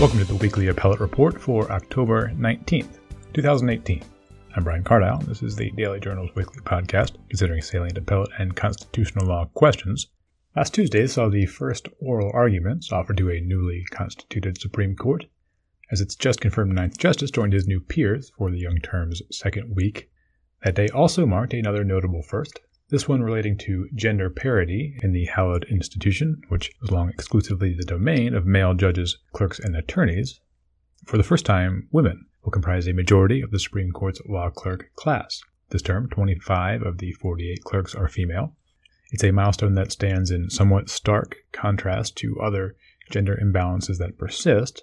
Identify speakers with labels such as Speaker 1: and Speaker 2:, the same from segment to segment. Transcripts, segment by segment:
Speaker 1: Welcome to the weekly appellate report for October 19th, 2018. I'm Brian Cardile. This is the Daily Journal's weekly podcast considering salient appellate and constitutional law questions. Last Tuesday saw the first oral arguments offered to a newly constituted Supreme Court, as its just confirmed Ninth Justice joined his new peers for the young term's second week. That day also marked another notable first, this one relating to gender parity in the hallowed institution, which was long exclusively the domain of male judges, clerks, and attorneys. For the first time, women will comprise a majority of the Supreme Court's law clerk class. This term, 25 of the 48 clerks are female. It's a milestone that stands in somewhat stark contrast to other gender imbalances that persist.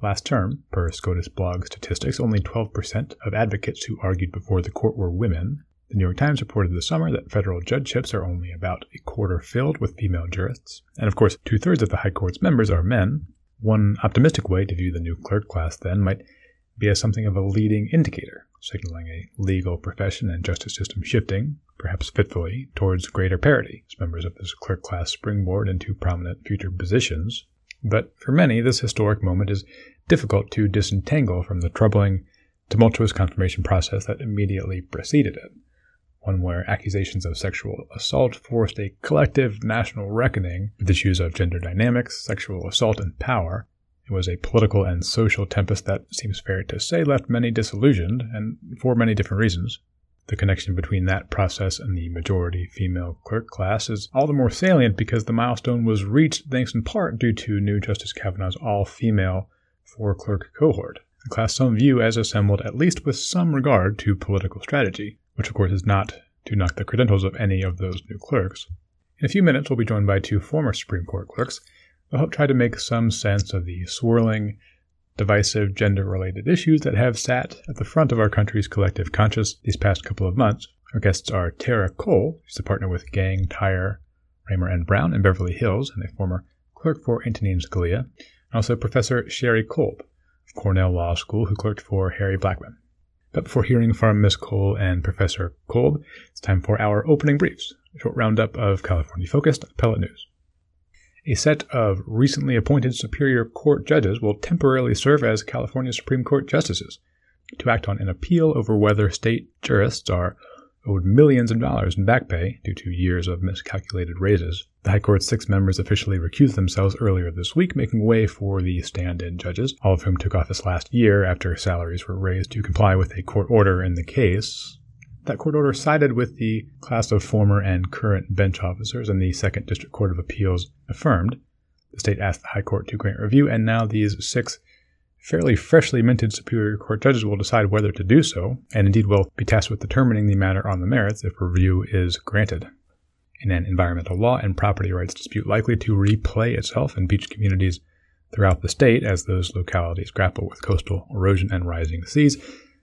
Speaker 1: Last term, per SCOTUS blog statistics, only 12% of advocates who argued before the court were women, the New York Times reported this summer that federal judgeships are only about a quarter filled with female jurists. And of course, two thirds of the High Court's members are men. One optimistic way to view the new clerk class, then, might be as something of a leading indicator, signaling a legal profession and justice system shifting, perhaps fitfully, towards greater parity as members of this clerk class springboard into prominent future positions. But for many, this historic moment is difficult to disentangle from the troubling, tumultuous confirmation process that immediately preceded it one where accusations of sexual assault forced a collective national reckoning with issues of gender dynamics, sexual assault, and power. It was a political and social tempest that seems fair to say left many disillusioned, and for many different reasons. The connection between that process and the majority female clerk class is all the more salient because the milestone was reached thanks in part due to new Justice Kavanaugh's all female four clerk cohort, a class some view as assembled at least with some regard to political strategy which of course is not to knock the credentials of any of those new clerks. In a few minutes, we'll be joined by two former Supreme Court clerks who'll help try to make some sense of the swirling, divisive, gender related issues that have sat at the front of our country's collective conscience these past couple of months. Our guests are Tara Kole, she's a partner with Gang, Tyre, Ramer, and Brown in Beverly Hills, and a former clerk for Antonin Scalia, and also Professor Sherry Colb of Cornell Law School, who clerked for Harry Blackmun. But before hearing from Ms. Kole and Professor Colb, it's time for our opening briefs, a short roundup of California focused appellate news. A set of recently appointed Superior Court judges will temporarily serve as California Supreme Court justices to act on an appeal over whether state jurists are owed millions of dollars in back pay due to years of miscalculated raises. The High Court's six members officially recused themselves earlier this week, making way for the stand in judges, all of whom took office last year after salaries were raised to comply with a court order in the case. That court order sided with the class of former and current bench officers, and the Second District Court of Appeals affirmed. The state asked the High Court to grant review, and now these six fairly freshly minted Superior Court judges will decide whether to do so, and indeed will be tasked with determining the matter on the merits if review is granted. In an environmental law and property rights dispute likely to replay itself in beach communities throughout the state as those localities grapple with coastal erosion and rising seas,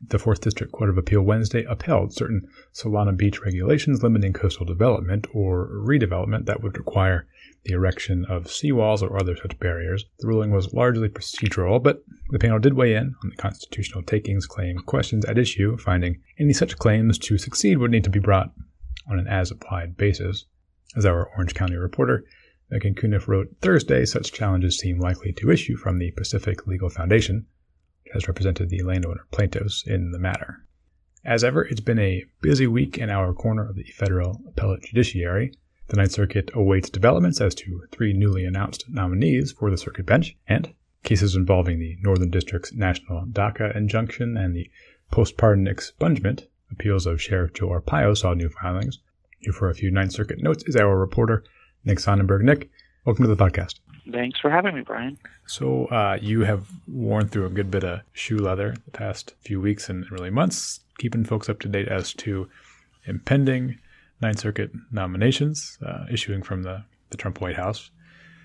Speaker 1: the Fourth District Court of Appeal Wednesday upheld certain Solana Beach regulations limiting coastal development or redevelopment that would require the erection of seawalls or other such barriers. The ruling was largely procedural, but the panel did weigh in on the constitutional takings claim questions at issue, finding any such claims to succeed would need to be brought on an as applied basis. As our Orange County reporter, Meghann Cuniff wrote Thursday, such challenges seem likely to issue from the Pacific Legal Foundation, which has represented the landowner plaintiffs in the matter. As ever, it's been a busy week in our corner of the federal appellate judiciary. The Ninth Circuit awaits developments as to three newly announced nominees for the circuit bench, and cases involving the Northern District's national DACA injunction and the post-pardon expungement appeals of Sheriff Joe Arpaio saw new filings. Here for a few Ninth Circuit notes is our reporter, Nick Sonnenberg. Nick, welcome to the podcast.
Speaker 2: Thanks for having me, Brian.
Speaker 1: So, uh, you have worn through a good bit of shoe leather the past few weeks and really months, keeping folks up to date as to impending Ninth Circuit nominations uh, issuing from the, the Trump White House.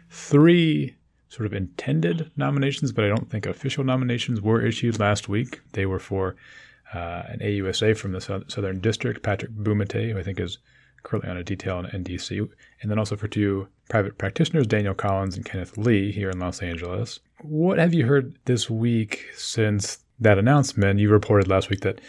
Speaker 1: Three sort of intended nominations, but I don't think official nominations were issued last week. They were for uh, an AUSA from the Southern District, Patrick Bumatay, who I think is currently on a detail in NDC, and then also for two private practitioners, Daniel Collins and Kenneth Lee, here in Los Angeles. What have you heard this week since that announcement? You reported last week that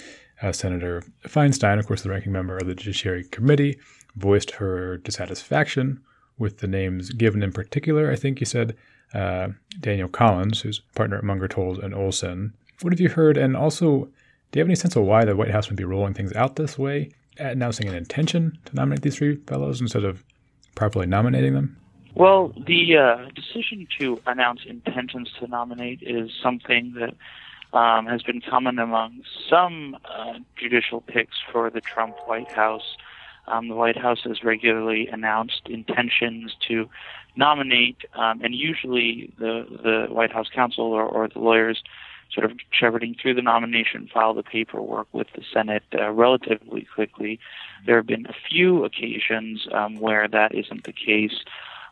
Speaker 1: uh, Senator Feinstein, of course, the ranking member of the Judiciary Committee, voiced her dissatisfaction with the names given in particular. I think you said uh, Daniel Collins, who's partner at Munger, Tolles and Olson. What have you heard? And also, do you have any sense of why the White House would be rolling things out this way, announcing an intention to nominate these three fellows instead of properly nominating them?
Speaker 2: Well, the uh, decision to announce intentions to nominate is something that um, has been common among some uh, judicial picks for the Trump White House. Um, the White House has regularly announced intentions to nominate, um, and usually the the White House counsel or, or the lawyers sort of shepherding through the nomination file the paperwork with the Senate uh, relatively quickly. There have been a few occasions um, where that isn't the case.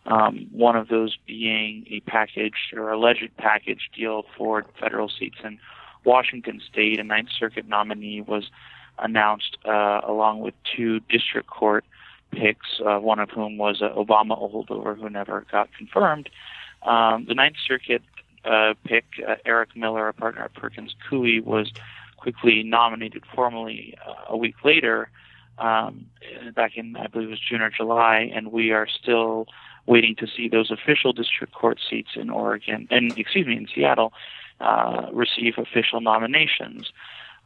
Speaker 2: Um, one of those being a package or alleged package deal for federal seats in Washington State. A Ninth Circuit nominee was announced uh, along with two district court picks, uh, one of whom was an Obama holdover who never got confirmed. Um, the Ninth Circuit uh, pick, uh, Eric Miller, a partner at Perkins Coie, was quickly nominated formally uh, a week later, um, back in I believe it was June or July, and we are still waiting to see those official district court seats in Oregon and excuse me in Seattle uh, receive official nominations.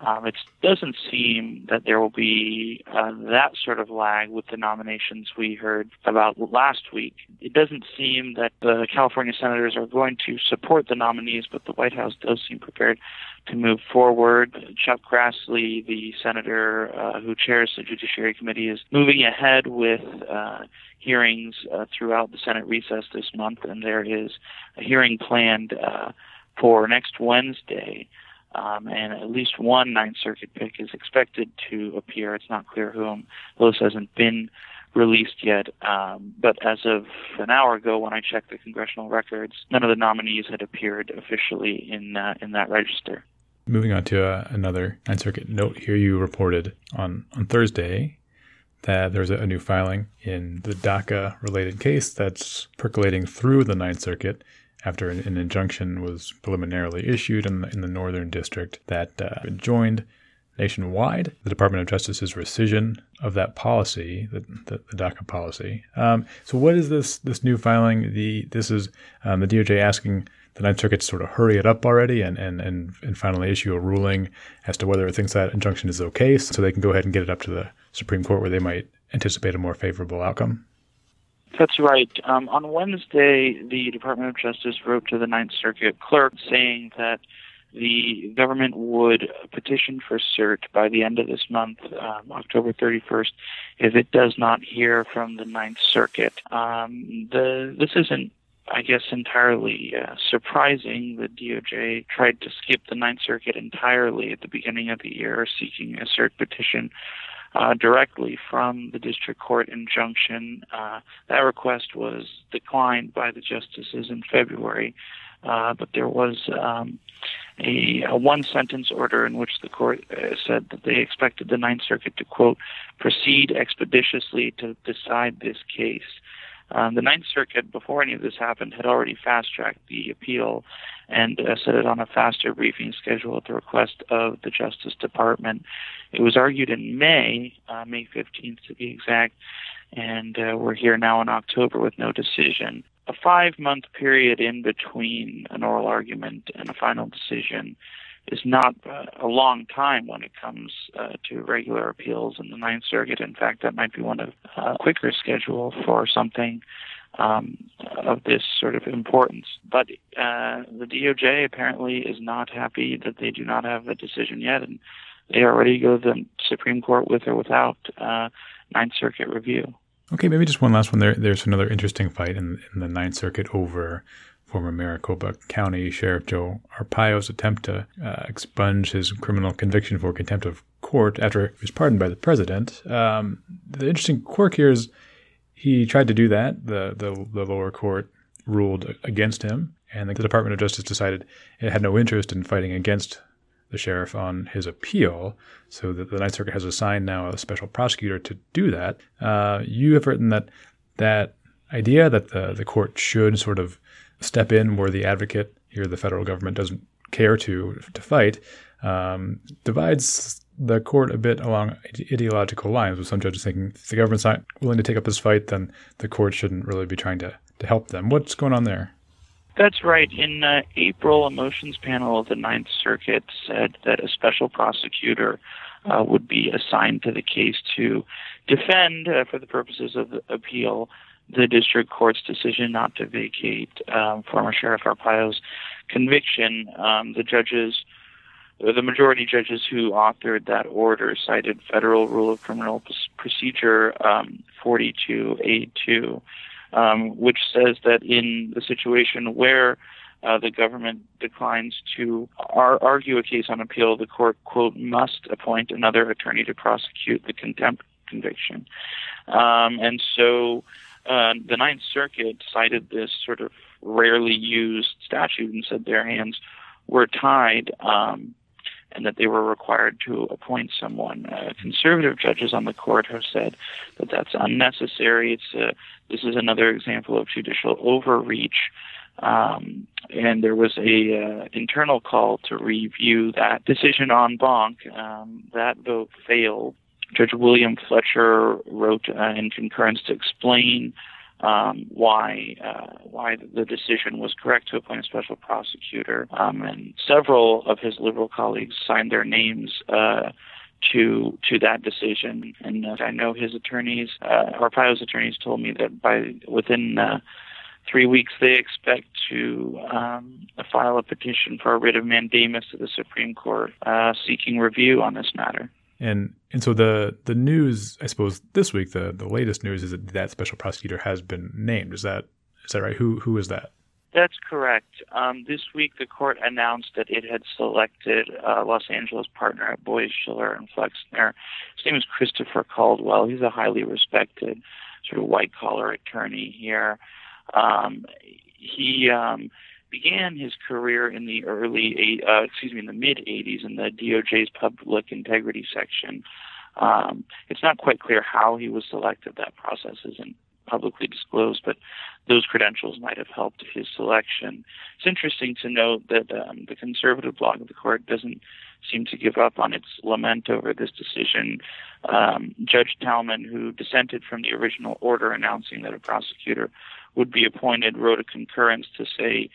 Speaker 2: Um, it doesn't seem that there will be uh, that sort of lag with the nominations we heard about last week. It doesn't seem that the California senators are going to support the nominees, but the White House does seem prepared to move forward. Chuck Grassley, the senator uh, who chairs the Judiciary Committee, is moving ahead with uh, hearings uh, throughout the Senate recess this month, and there is a hearing planned uh, for next Wednesday um, and at least one Ninth Circuit pick is expected to appear. It's not clear whom. The list hasn't been released yet, um, but as of an hour ago, when I checked the congressional records, none of the nominees had appeared officially in uh, in that register.
Speaker 1: Moving on to uh, another Ninth Circuit note here, you reported on on Thursday that there's a, new filing in the DACA related case that's percolating through the Ninth Circuit after an, an injunction was preliminarily issued in the, in the Northern District that uh, joined nationwide the Department of Justice's rescission of that policy, the, the, the DACA policy. Um, so, what is this this new filing? The this is um, the DOJ asking the Ninth Circuit to sort of hurry it up already and, and, and, and finally issue a ruling as to whether it thinks that injunction is okay, so they can go ahead and get it up to the Supreme Court where they might anticipate a more favorable outcome.
Speaker 2: That's right. Um, on Wednesday, the Department of Justice wrote to the Ninth Circuit clerk saying that the government would petition for cert by the end of this month, um, October 31st, if it does not hear from the Ninth Circuit. Um, the this isn't, I guess, entirely uh, surprising. The DOJ tried to skip the Ninth Circuit entirely at the beginning of the year, seeking a cert petition uh, directly from the district court injunction. Uh, that request was declined by the justices in February, uh, but there was um, a, a, one sentence order in which the court uh, said that they expected the Ninth Circuit to, quote, proceed expeditiously to decide this case. Um, the Ninth Circuit, before any of this happened, had already fast tracked the appeal and uh, set it on a faster briefing schedule at the request of the Justice Department. It was argued in May, uh, May 15th to be exact, and uh, we're here now in October with no decision. A five month period in between an oral argument and a final decision is not uh, a long time when it comes uh, to regular appeals in the Ninth Circuit. In fact, that might be one of uh, quicker schedule for something um, of this sort of importance. But uh, the DOJ apparently is not happy that they do not have a decision yet, and they are ready to go to the Supreme Court with or without uh, Ninth Circuit review.
Speaker 1: Okay, maybe just one last one. There, there's another interesting fight in, in the Ninth Circuit over former Maricopa County Sheriff Joe Arpaio's attempt to uh, expunge his criminal conviction for contempt of court after he was pardoned by the president. Um, the interesting quirk here is he tried to do that. The, the, the lower court ruled against him, and the Department of Justice decided it had no interest in fighting against the sheriff on his appeal, so that the Ninth Circuit has assigned now a special prosecutor to do that. Uh, you have written that that idea that the the court should sort of step in where the advocate here, the federal government, doesn't care to to fight, um, divides the court a bit along ideological lines, with some judges thinking if the government's not willing to take up this fight, then the court shouldn't really be trying to, to help them. What's going on there?
Speaker 2: That's right. In uh, April, a motions panel of the Ninth Circuit said that a special prosecutor uh, would be assigned to the case to defend, uh, for the purposes of the appeal, the district court's decision not to vacate um, former Sheriff Arpaio's conviction. Um, the judges, the majority judges who authored that order cited Federal Rule of Criminal Procedure um, 42A2, um, which says that in the situation where uh, the government declines to ar- argue a case on appeal, the court, quote, must appoint another attorney to prosecute the contempt conviction. Um, and so uh, the Ninth Circuit cited this sort of rarely used statute and said their hands were tied um, and that they were required to appoint someone. Uh, conservative judges on the court have said that that's unnecessary. It's a, this is another example of judicial overreach. Um, and there was a uh, internal call to review that decision en banc. Um, that vote failed. Judge William Fletcher wrote uh, in concurrence to explain um, why uh, why the decision was correct to appoint a special prosecutor, um, and several of his liberal colleagues signed their names. Uh, to to that decision, and uh, I know his attorneys, uh, Arpaio's attorneys, told me that by within uh, three weeks they expect to um, file a petition for a writ of mandamus to the Supreme Court uh, seeking review on this matter.
Speaker 1: And and so the the news, I suppose, this week the the latest news is that that special prosecutor has been named. Is that is that right? Who who is that?
Speaker 2: That's correct. Um, this week, the court announced that it had selected uh, Los Angeles partner at Boies Schiller and Flexner. His name is Christopher Caldwell. He's a highly respected sort of white collar attorney here. Um, he um, began his career in the early, uh, excuse me, in the mid 80s in the DOJ's public integrity section. Um, it's not quite clear how he was selected. That process isn't publicly disclosed, but those credentials might have helped his selection. It's interesting to note that um, the conservative bloc of the court doesn't seem to give up on its lament over this decision. Um, Judge Tallman, who dissented from the original order announcing that a prosecutor would be appointed, wrote a concurrence to say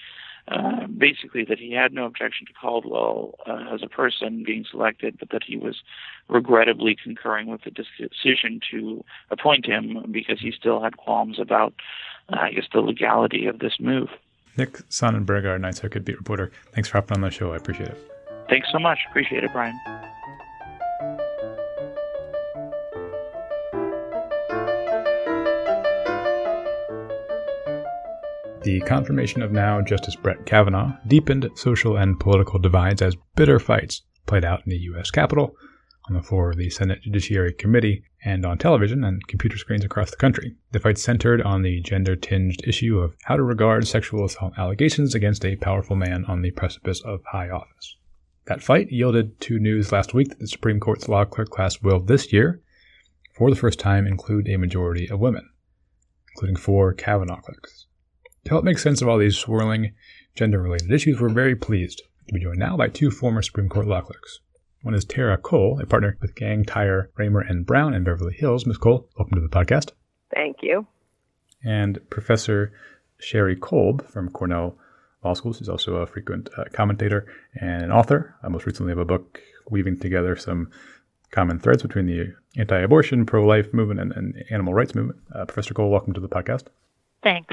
Speaker 2: uh, basically that he had no objection to Caldwell uh, as a person being selected, but that he was regrettably concurring with the decision to appoint him because he still had qualms about, uh, I guess, the legality of this move.
Speaker 1: Nick Sonnenberg, our Ninth Circuit beat reporter, thanks for hopping on the show. I appreciate it.
Speaker 2: Thanks so much. Appreciate it, Brian.
Speaker 1: The confirmation of now Justice Brett Kavanaugh deepened social and political divides as bitter fights played out in the U.S. Capitol, on the floor of the Senate Judiciary Committee, and on television and computer screens across the country. The fight centered on the gender tinged issue of how to regard sexual assault allegations against a powerful man on the precipice of high office. That fight yielded to news last week that the Supreme Court's law clerk class will this year, for the first time, include a majority of women, including four Kavanaugh clerks. To help make sense of all these swirling gender related issues, we're very pleased to be joined now by two former Supreme Court law clerks. One is Tara Kole, a partner with Gang, Tyre, Ramer, and Brown in Beverly Hills. Ms. Kole, welcome to the podcast.
Speaker 3: Thank you.
Speaker 1: And Professor Sherry Colb from Cornell Law School. She's also a frequent uh, commentator and an author. I most recently have a book weaving together some common threads between the anti abortion, pro life movement, and, and, animal rights movement. Uh, Professor Colb, welcome to the podcast.
Speaker 3: Thanks.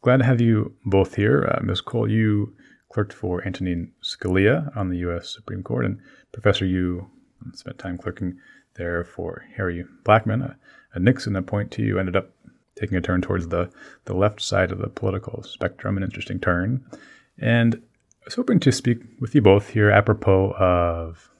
Speaker 1: Glad to have you both here. Uh, Ms. Kole, you clerked for Antonin Scalia on the U.S. Supreme Court, and Professor, you spent time clerking there for Harry Blackmun. A, a Nixon appointee you ended up taking a turn towards the, the left side of the political spectrum, an interesting turn. And I was hoping to speak with you both here apropos of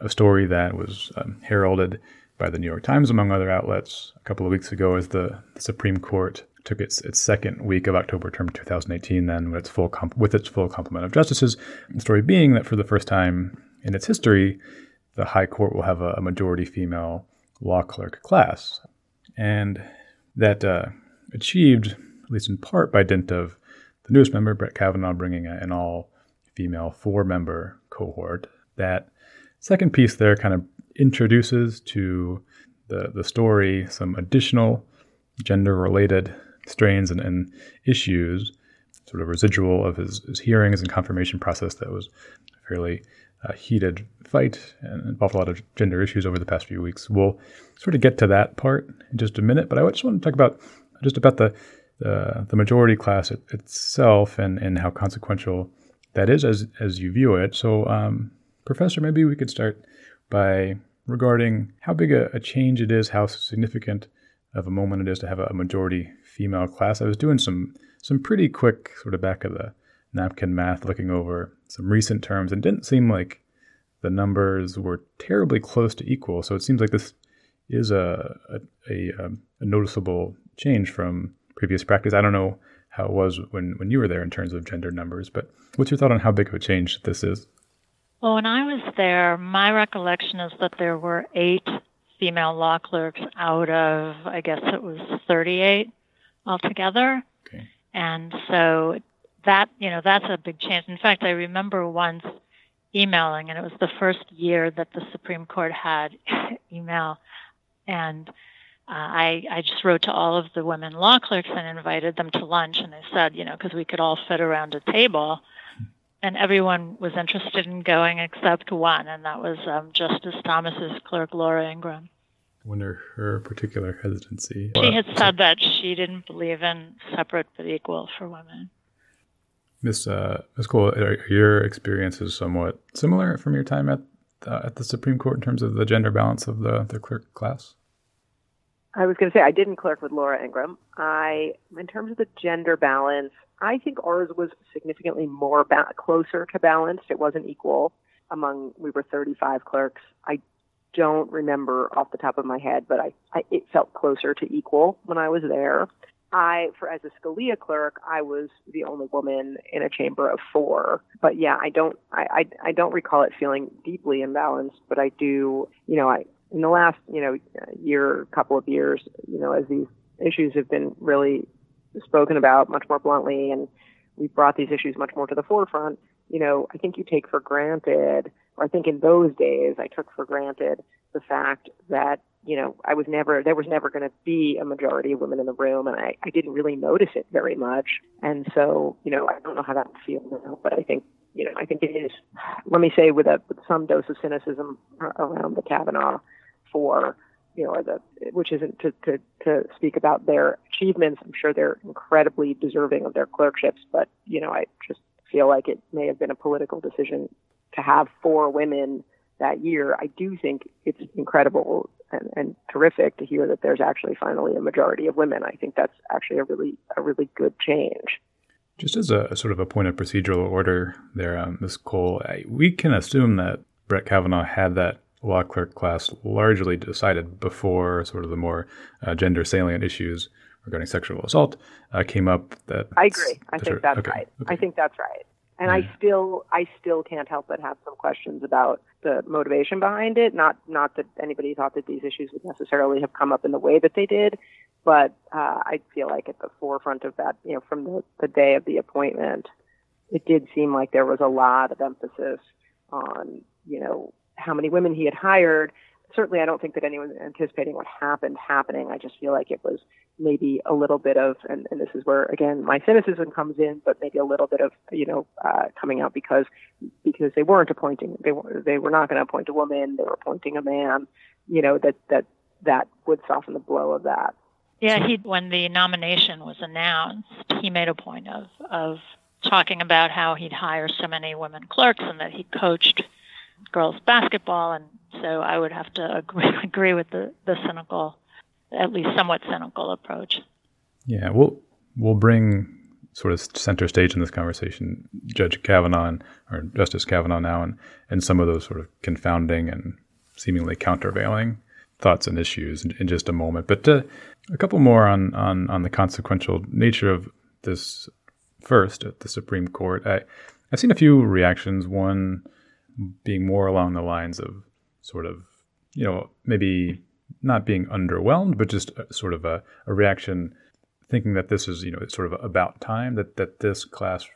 Speaker 1: a story that was um, heralded by the New York Times, among other outlets, a couple of weeks ago as the Supreme Court took its its second week of October term 2018, then with its full comp- with its full complement of justices. The story being that for the first time in its history, the High Court will have a, a majority female law clerk class, and that uh, achieved at least in part by dint of the newest member Brett Kavanaugh bringing an all female four member cohort. That second piece there kind of introduces to the the story some additional gender related strains and, and issues sort of residual of his, his hearings and confirmation process that was a fairly uh, heated fight and involved a lot of gender issues over the past few weeks. We'll sort of get to that part in just a minute, but I just want to talk about just about the the, the majority class it, itself and, and how consequential that is as as you view it. So, um, Professor, maybe we could start by regarding how big a, a, change it is, how significant of a moment it is to have a majority female class. I was doing some some pretty quick sort of back of the napkin math, looking over some recent terms, and didn't seem like the numbers were terribly close to equal. So it seems like this is a a, a, um, a noticeable change from previous practice. I don't know how it was when, when you were there in terms of gender numbers, but what's your thought on how big of a change this is?
Speaker 3: Well, when I was there, my recollection is that there were eight female law clerks out of, I guess it was 38 altogether. Okay. And so that, you know, that's a big change. In fact, I remember once emailing, and it was the first year that the Supreme Court had email, and uh, I, I just wrote to all of the women law clerks and invited them to lunch. And I said, you know, because we could all fit around a table. And everyone was interested in going except one, and that was um, Justice Thomas's clerk, Laura Ingraham.
Speaker 1: I wonder her particular hesitancy.
Speaker 3: She had said that she didn't believe in separate but equal for women.
Speaker 1: Miss uh, Miss Kole, are your experiences somewhat similar from your time at uh, at the Supreme Court in terms of the gender balance of the the clerk class?
Speaker 4: I was going to say I didn't clerk with Laura Ingraham. I, in terms of the gender balance, I think ours was significantly more ba- closer to balanced. It wasn't equal among. We were 35 clerks. I don't remember off the top of my head, but I, I it felt closer to equal when I was there. I, for as a Scalia clerk, I was the only woman in a chamber of four. But yeah, I don't, I, I, I don't recall it feeling deeply imbalanced. But I do, you know, I, in the last, you know, year, couple of years, you know, as these issues have been really spoken about much more bluntly and we've brought these issues much more to the forefront, you know, I think you take for granted, or I think in those days I took for granted the fact that, you know, I was never, there was never going to be a majority of women in the room and I, I didn't really notice it very much. And so, you know, I don't know how that would feel now, but I think you know, I think it is, let me say with a with some dose of cynicism around the Kavanaugh for you know, the which isn't to, to to speak about their achievements. I'm sure they're incredibly deserving of their clerkships, but you know, I just feel like it may have been a political decision to have four women that year. I do think it's incredible and, and terrific to hear that there's actually finally a majority of women. I think that's actually a really a really good change.
Speaker 1: Just as a sort of a point of procedural order, there, um, Ms. Kole, I, we can assume that Brett Kavanaugh had that law clerk class largely decided before sort of the more uh, gender salient issues regarding sexual assault uh, came up. That
Speaker 4: I agree. I think that's okay. right. Okay. I think that's right. And yeah. I still, I still can't help but have some questions about the motivation behind it. Not, not that anybody thought that these issues would necessarily have come up in the way that they did, but uh, I feel like at the forefront of that, you know, from the, the day of the appointment, it did seem like there was a lot of emphasis on, you know, how many women he had hired. Certainly, I don't think that anyone was anticipating what happened happening. I just feel like it was maybe a little bit of, and, and this is where again my cynicism comes in, but maybe a little bit of you know uh, coming out because because they weren't appointing they were they were not going to appoint a woman, they were appointing a man. You know that that that would soften the blow of that.
Speaker 3: Yeah, he when the nomination was announced, he made a point of of talking about how he'd hire so many women clerks and that he coached girls basketball, and so I would have to agree, agree with the, the cynical, at least somewhat cynical approach.
Speaker 1: Yeah, we'll we'll bring sort of center stage in this conversation Judge Kavanaugh and, or Justice Kavanaugh now, and and some of those sort of confounding and seemingly countervailing thoughts and issues in, in just a moment. But uh, a couple more on, on on the consequential nature of this first at the Supreme Court. I, I've seen a few reactions. One being more along the lines of sort of, you know, maybe not being underwhelmed, but just a, sort of a, a, reaction thinking that this is, you know, it's sort of about time, that, that this class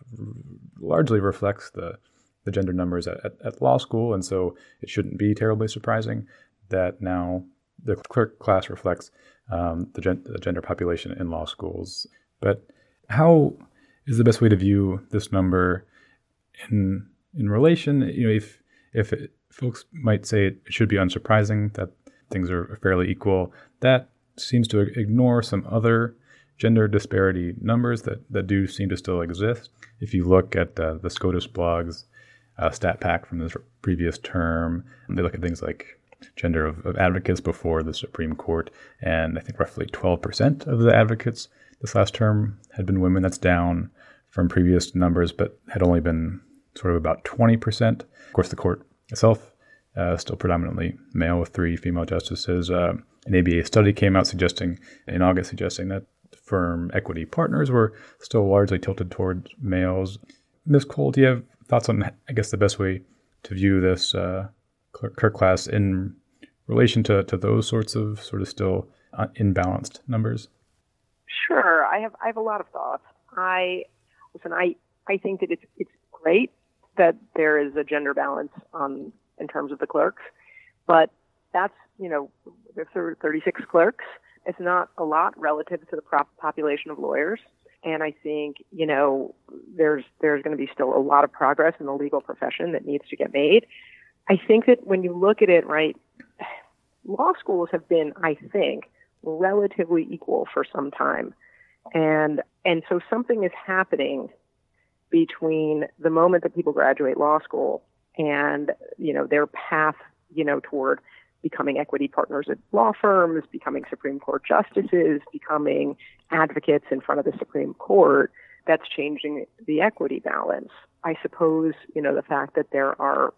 Speaker 1: largely reflects the, the gender numbers at, at, at law school. And so it shouldn't be terribly surprising that now the clerk class reflects um, the, gen- the, gender population in law schools. But how is the best way to view this number in in relation. You know, if if it, folks might say it should be unsurprising that things are fairly equal, that seems to ignore some other gender disparity numbers that, that do seem to still exist. If you look at uh, the SCOTUS blogs uh, stat pack from this previous term, they look at things like gender of, of, advocates before the Supreme Court, and I think roughly 12% of the advocates this last term had been women. That's down from previous numbers, but had only been sort of about 20%. Of course, the court itself uh, still predominantly male with three female justices. Uh, an ABA study came out suggesting in August suggesting that firm equity partners were still largely tilted towards males. Ms. Kole, do you have thoughts on, I guess, the best way to view this uh, Kirk class in relation to, to those sorts of sort of still uh, imbalanced numbers?
Speaker 4: Sure, I have I have a lot of thoughts. I listen. I I think that it's it's great that there is a gender balance on in terms of the clerks, but that's you know there's 36 clerks. It's not a lot relative to the population of lawyers. And I think, you know, there's there's going to be still a lot of progress in the legal profession that needs to get made. I think that when you look at it, right, law schools have been, I think, relatively equal for some time. And and so something is happening between the moment that people graduate law school and, you know, their path, you know, toward becoming equity partners at law firms, becoming Supreme Court justices, becoming advocates in front of the Supreme Court, that's changing the equity balance. I suppose, you know, the fact that there are,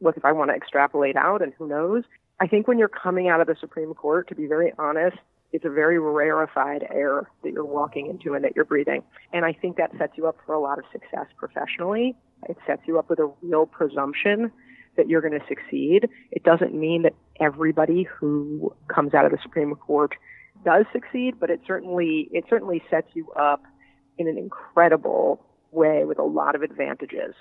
Speaker 4: look, if I want to extrapolate out, and who knows, I think when you're coming out of the Supreme Court, to be very honest, it's a very rarefied air that you're walking into and that you're breathing. And I think that sets you up for a lot of success professionally. It sets you up with a real presumption that you're going to succeed. It doesn't mean that everybody who comes out of the Supreme Court does succeed, but it certainly it certainly sets you up in an incredible way with a lot of advantages.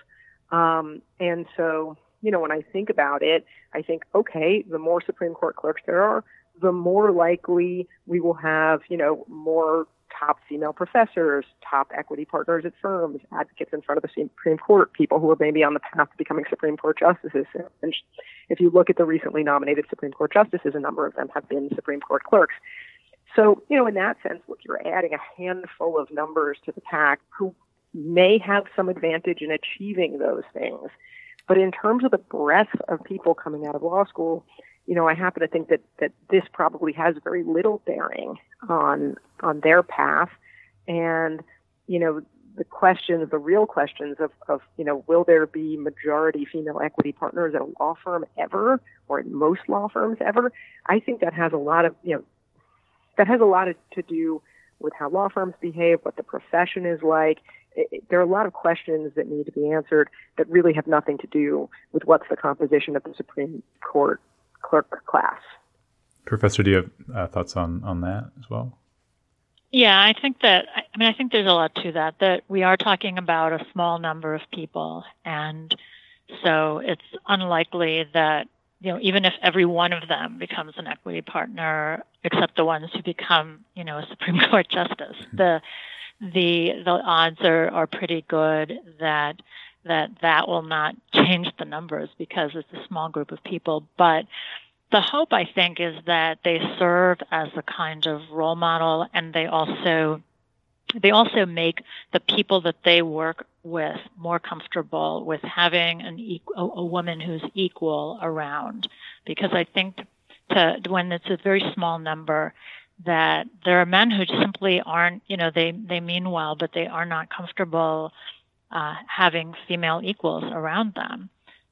Speaker 4: Um, and so, you know, when I think about it, I think, okay, the more Supreme Court clerks there are, the more likely we will have, you know, more top female professors, top equity partners at firms, advocates in front of the Supreme Court, people who are maybe on the path to becoming Supreme Court justices. And if you look at the recently nominated Supreme Court justices, a number of them have been Supreme Court clerks. So, you know, in that sense, look, you're adding a handful of numbers to the pack who may have some advantage in achieving those things. But in terms of the breadth of people coming out of law school, you know, I happen to think that, that this probably has very little bearing on on their path. And, you know, the questions, the real questions of, of, you know, will there be majority female equity partners at a law firm ever or in most law firms ever? I think that has a lot of, you know, that has a lot of, to do with how law firms behave, what the profession is like. It, it, there are a lot of questions that need to be answered that really have nothing to do with what's the composition of the Supreme Court clerk class.
Speaker 1: Professor, do you have uh, thoughts on, on that as well?
Speaker 3: Yeah, I think that, I mean, I think there's a lot to that, that we are talking about a small number of people. And so it's unlikely that, you know, even if every one of them becomes an equity partner, except the ones who become, you know, a Supreme Court justice, mm-hmm. the, the, the odds are, are pretty good that that that will not change the numbers because it's a small group of people. But the hope, I think, is that they serve as a kind of role model, and they also they also make the people that they work with more comfortable with having an a, a woman who's equal around. Because I think to when it's a very small number, that there are men who simply aren't, you know, they they mean well, but they are not comfortable uh, having female equals around them.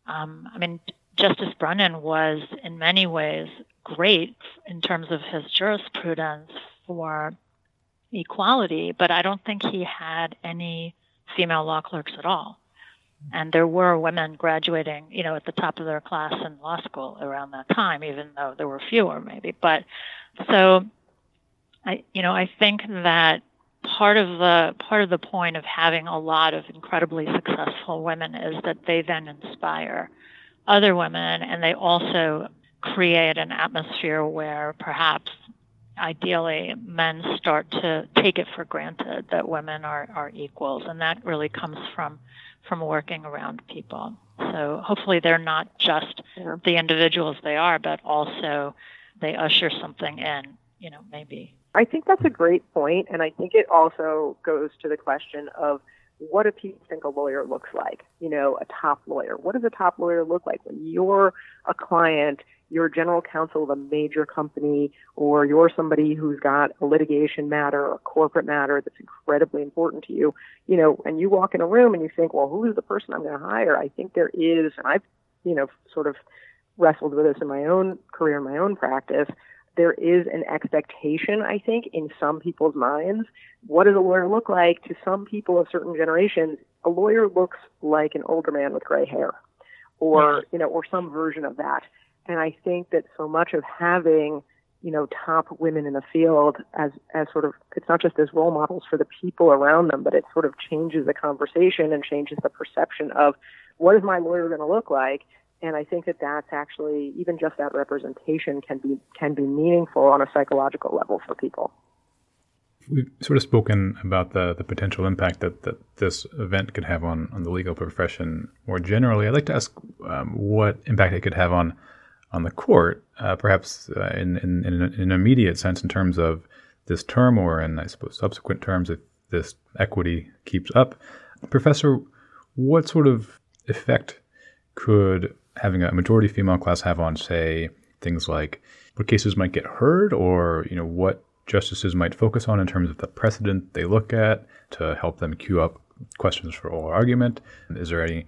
Speaker 3: Um, I mean, Justice Brennan was in many ways great in terms of his jurisprudence for equality, but I don't think he had any female law clerks at all. And there were women graduating, you know, at the top of their class in law school around that time, even though there were fewer maybe. But so I, you know, I think that part of the part of the point of having a lot of incredibly successful women is that they then inspire other women and they also create an atmosphere where perhaps ideally men start to take it for granted that women are, are equals. And that really comes from from working around people. So hopefully they're not just the individuals they are but also they usher something in you know maybe
Speaker 4: i think that's a great point and i think it also goes to the question of what do people think a lawyer looks like? You know, a top lawyer. What does a top lawyer look like when you're a client, you're general counsel of a major company, or you're somebody who's got a litigation matter or a corporate matter that's incredibly important to you, you know, and you walk in a room and you think, well, who's the person I'm going to hire? I think there is, and I've, you know, sort of wrestled with this in my own career, in my own practice, there is an expectation, I think, in some people's minds. What does a lawyer look like? To some people of certain generations, a lawyer looks like an older man with gray hair, or you know, or some version of that. And I think that so much of having you know top women in the field as as sort of it's not just as role models for the people around them, but it sort of changes the conversation and changes the perception of what is my lawyer going to look like and I think that that's actually even just that representation can be can be meaningful on a psychological level for people.
Speaker 1: We've sort of spoken about the, the potential impact that, that this event could have on, on the legal profession more generally. I'd like to ask um, what impact it could have on on the court, uh, perhaps uh, in, in, in, an immediate sense in terms of this term or in, I suppose, subsequent terms if this equity keeps up. Professor, what sort of effect could having a majority female class have on, say, things like what cases might get heard or, you know, what justices might focus on in terms of the precedent they look at to help them queue up questions for oral argument? Is there any,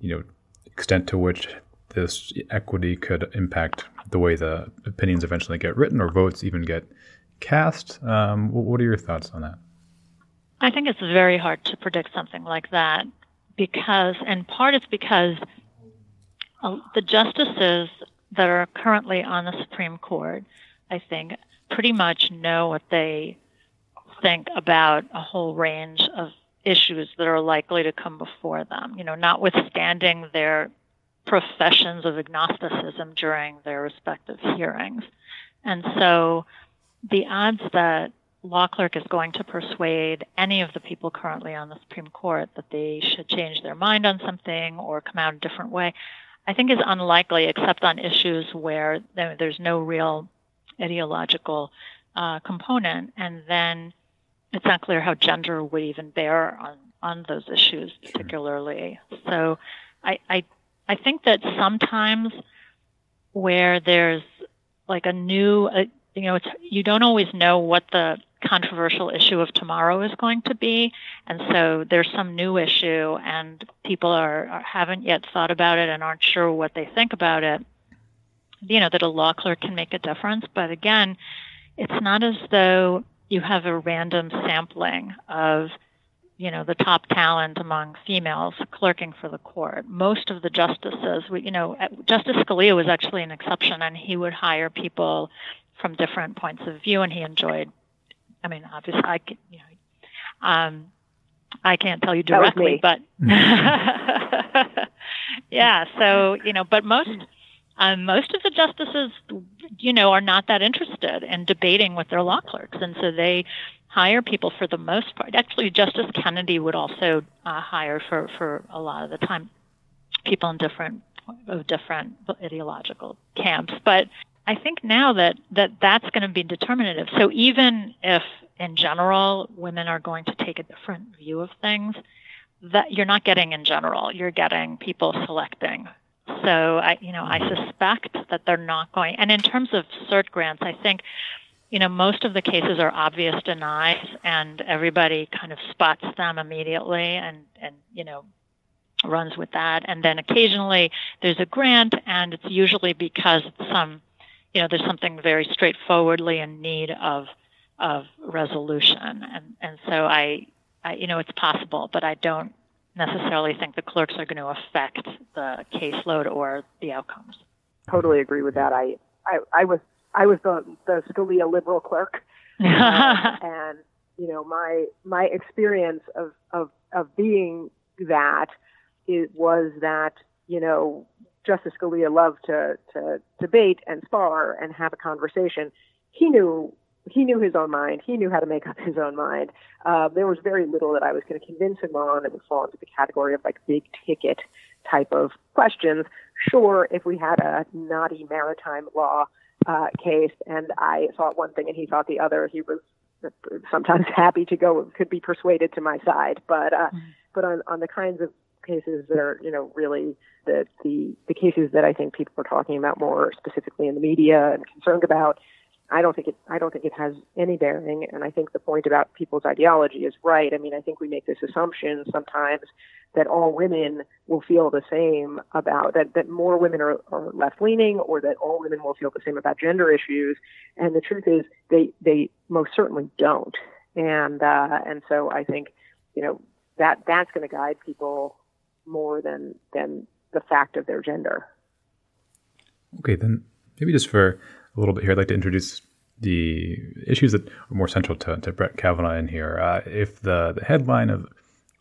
Speaker 1: you know, extent to which this equity could impact the way the opinions eventually get written or votes even get cast? Um, what are your thoughts on that?
Speaker 3: I think it's very hard to predict something like that because, and part it's because uh, the justices that are currently on the Supreme Court, I think, pretty much know what they think about a whole range of issues that are likely to come before them. You know, notwithstanding their professions of agnosticism during their respective hearings. And so the odds that law clerk is going to persuade any of the people currently on the Supreme Court that they should change their mind on something or come out a different way, I think is unlikely, except on issues where there's no real ideological uh, component, and then it's not clear how gender would even bear on on those issues particularly. Sure. So, I, I I think that sometimes where there's like a new, uh, you know, it's you don't always know what the controversial issue of tomorrow is going to be. And so there's some new issue, and people are, are, haven't yet thought about it and aren't sure what they think about it. You know that a law clerk can make a difference, but again, it's not as though you have a random sampling of you know the top talent among females clerking for the court. Most of the justices, you know, Justice Scalia was actually an exception, and he would hire people from different points of view, and he enjoyed I mean, obviously, I can, you know, um, I can't tell you directly, but yeah. So you know, but most um, most of the justices, you know, are not that interested in debating with their law clerks, and so they hire people for the most part. Actually, Justice Kennedy would also uh, hire for for a lot of the time people in different of different ideological camps, but I think now that, that that's going to be determinative. So even if in general women are going to take a different view of things, that you're not getting in general, you're getting people selecting. So I, you know, I suspect that they're not going. And in terms of cert grants, I think, you know, most of the cases are obvious denies, and everybody kind of spots them immediately, and and you know, runs with that. And then occasionally there's a grant, and it's usually because some you know, there's something very straightforwardly in need of of resolution, and and so I, I, you know, it's possible, but I don't necessarily think the clerks are going to affect the caseload or the outcomes.
Speaker 4: Totally agree with that. I, I, I was I was the the Scalia liberal clerk, uh, and you know my my experience of of of being that it was that you know Justice Scalia loved to, to debate and spar and have a conversation. He knew he knew his own mind. He knew how to make up his own mind. Uh, there was very little that I was going to convince him on that would fall into the category of like big ticket type of questions. Sure, if we had a knotty maritime law uh, case and I thought one thing and he thought the other, he was sometimes happy to go, could be persuaded to my side. But uh, mm-hmm. but on on the kinds of cases that are you know really the the the cases that I think people are talking about more specifically in the media and concerned about I don't think it I don't think it has any bearing and I think the point about people's ideology is right. I mean, I think we make this assumption sometimes that all women will feel the same about that that more women are, are left leaning or that all women will feel the same about gender issues and the truth is they they most certainly don't. And uh, and so I think, you know, that that's going to guide people more than than the fact of their gender.
Speaker 1: Okay, then maybe just for a little bit here, I'd like to introduce the issues that are more central to, to Brett Kavanaugh in here. Uh, if the, the headline of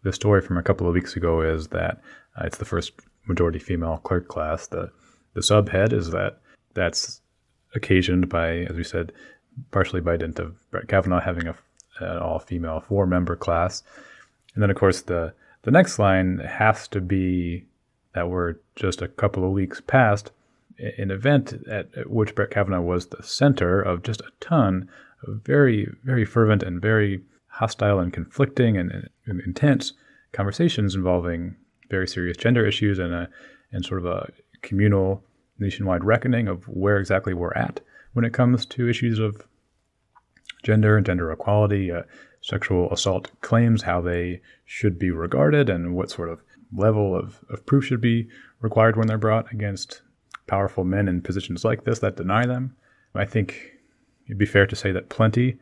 Speaker 1: the story from a couple of weeks ago is that uh, it's the first majority female clerk class, the the subhead is that that's occasioned by, as we said, partially by dint of Brett Kavanaugh having a, an all female four member class, and then of course the the next line has to be that we're just a couple of weeks past an event at, at, which Brett Kavanaugh was the center of just a ton of very, very fervent and very hostile and conflicting and, and intense conversations involving very serious gender issues and a and sort of a communal nationwide reckoning of where exactly we're at when it comes to issues of gender and gender equality, uh, sexual assault claims, how they should be regarded, and what sort of level of, of proof should be required when they're brought against powerful men in positions like this that deny them. I think it'd be fair to say that plenty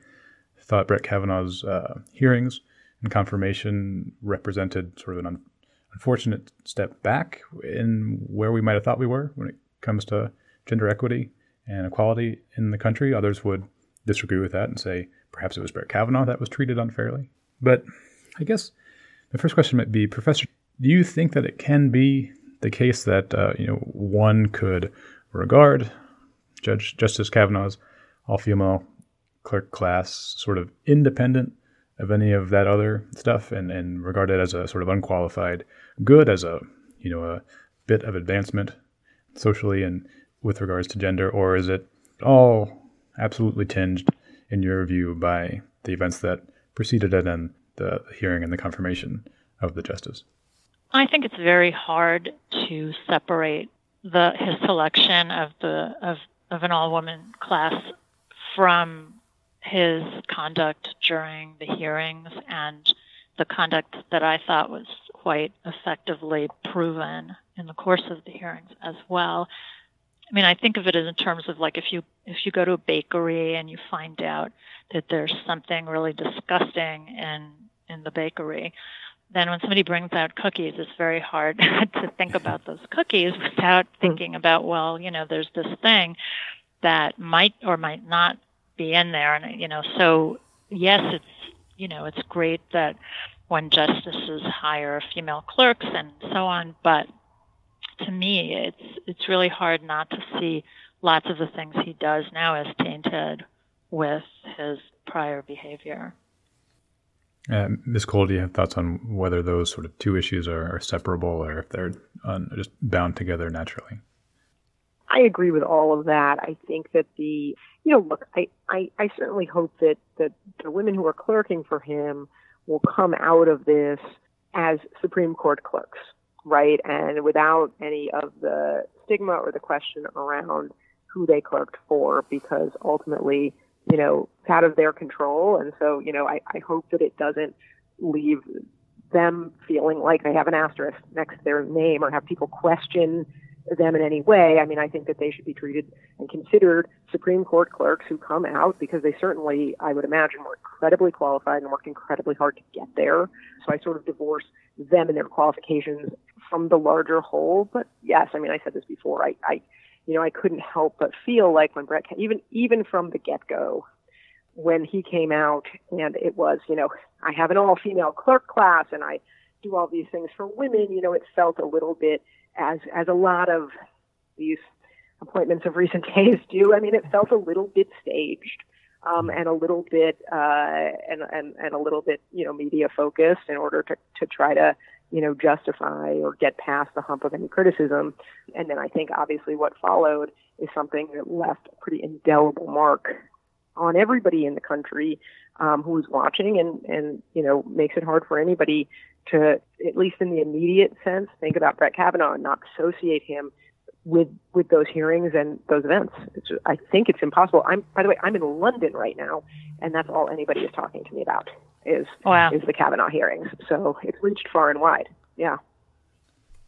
Speaker 1: thought Brett Kavanaugh's uh, hearings and confirmation represented sort of an un- unfortunate step back in where we might have thought we were when it comes to gender equity and equality in the country. Others would disagree with that and say perhaps it was Brett Kavanaugh that was treated unfairly. But I guess the first question might be, Professor, do you think that it can be the case that uh, you know one could regard Judge Justice Kavanaugh's all-female clerk class sort of independent of any of that other stuff and, and regard it as a sort of unqualified good, as a you know a bit of advancement socially and with regards to gender, or is it all absolutely tinged in your view by the events that preceded it and the hearing and the confirmation of the justice?
Speaker 3: I think it's very hard to separate the his selection of the of of an all woman class from his conduct during the hearings and the conduct that I thought was quite effectively proven in the course of the hearings as well. I mean, I think of it as in terms of like if you if you go to a bakery and you find out that there's something really disgusting in in the bakery, then when somebody brings out cookies, it's very hard to think about those cookies without mm. thinking about well, you know, there's this thing that might or might not be in there, and you know, so yes, it's you know, it's great that when justices hire female clerks and so on, but to me, it's it's really hard not to see lots of the things he does now as tainted with his prior behavior.
Speaker 1: Uh, Ms. Kole, do you have thoughts on whether those sort of two issues are, are separable or if they're um, just bound together naturally?
Speaker 4: I agree with all of that. I think that the, you know, look, I, I, I certainly hope that, that the women who are clerking for him will come out of this as Supreme Court clerks right? And without any of the stigma or the question around who they clerked for, because ultimately, you know, it's out of their control. And so, you know, I, I hope that it doesn't leave them feeling like they have an asterisk next to their name or have people question them in any way. I mean, I think that they should be treated and considered Supreme Court clerks who come out because they certainly, I would imagine, were incredibly qualified and worked incredibly hard to get there. So I sort of divorce them and their qualifications from the larger whole. But yes, I mean, I said this before. I, I you know, I couldn't help but feel like when Brett, even even from the get go, when he came out and it was, you know, I have an all female clerk class and I do all these things for women. You know, it felt a little bit as as a lot of these appointments of recent days do. I mean, it felt a little bit staged. um, and a little bit uh, and, and and a little bit you know media focused in order to to try to you know justify or get past the hump of any criticism. And then I think obviously what followed is something that left a pretty indelible mark on everybody in the country um, who's watching, and and you know makes it hard for anybody to, at least in the immediate sense, think about Brett Kavanaugh and not associate him with with those hearings and those events. It's, I think it's impossible. I'm by the way, I'm in London right now, and that's all anybody is talking to me about is wow. is the Kavanaugh hearings. So it's reached far and wide. Yeah.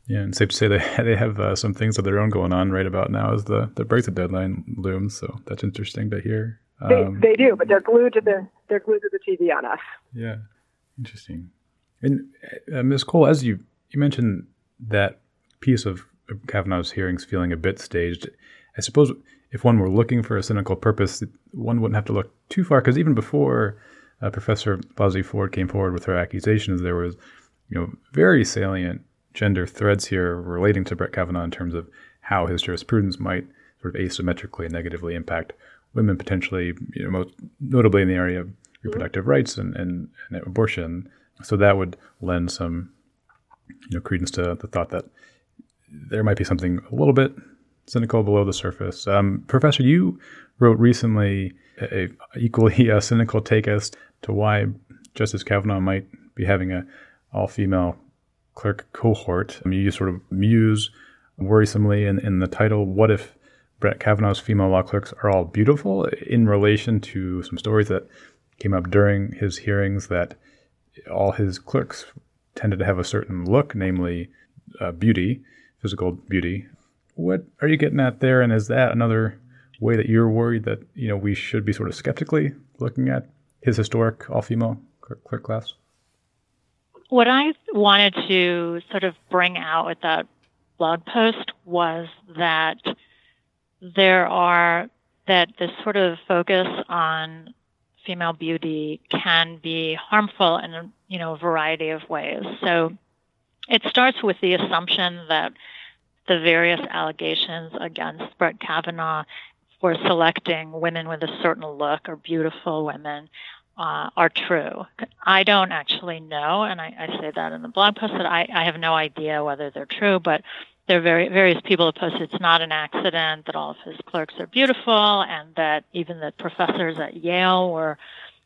Speaker 1: Yeah, and safe to say they they have uh, some things of their own going on right about now as the the Brexit deadline looms. So that's interesting to hear.
Speaker 4: Um, they, they do, but they're glued to the they're glued to the TV on us.
Speaker 1: Yeah, interesting. And uh, Ms. Kole, as you you mentioned that piece of Kavanaugh's hearings feeling a bit staged. I suppose if one were looking for a cynical purpose, one wouldn't have to look too far because even before uh, Professor Blasey Ford came forward with her accusations, there was, you know, very salient gender threads here relating to Brett Kavanaugh in terms of how his jurisprudence might sort of asymmetrically and negatively impact women, potentially, you know, most notably in the area of reproductive rights and, and, and abortion. So that would lend some, you know, credence to the thought that there might be something a little bit cynical below the surface. Um, Professor, you wrote recently a, a equally uh, cynical take as to why Justice Kavanaugh might be having a all-female clerk cohort. I mean, you sort of muse worrisomely in, in the title, "What if Brett Kavanaugh's female law clerks are all beautiful?" in relation to some stories that came up during his hearings that all his clerks tended to have a certain look, namely uh, beauty physical beauty. What are you getting at there? And is that another way that you're worried that you know we should be sort of skeptically looking at his historic all-female clerk class?
Speaker 3: What I wanted to sort of bring out with that blog post was that there are that this sort of focus on female beauty can be harmful in you know a variety of ways. So it starts with the assumption that the various allegations against Brett Kavanaugh for selecting women with a certain look or beautiful women uh, are true. I don't actually know, and I, I, say that in the blog post that I, I, have no idea whether they're true, but there are very, various people have posted it's not an accident that all of his clerks are beautiful, and that even the professors at Yale were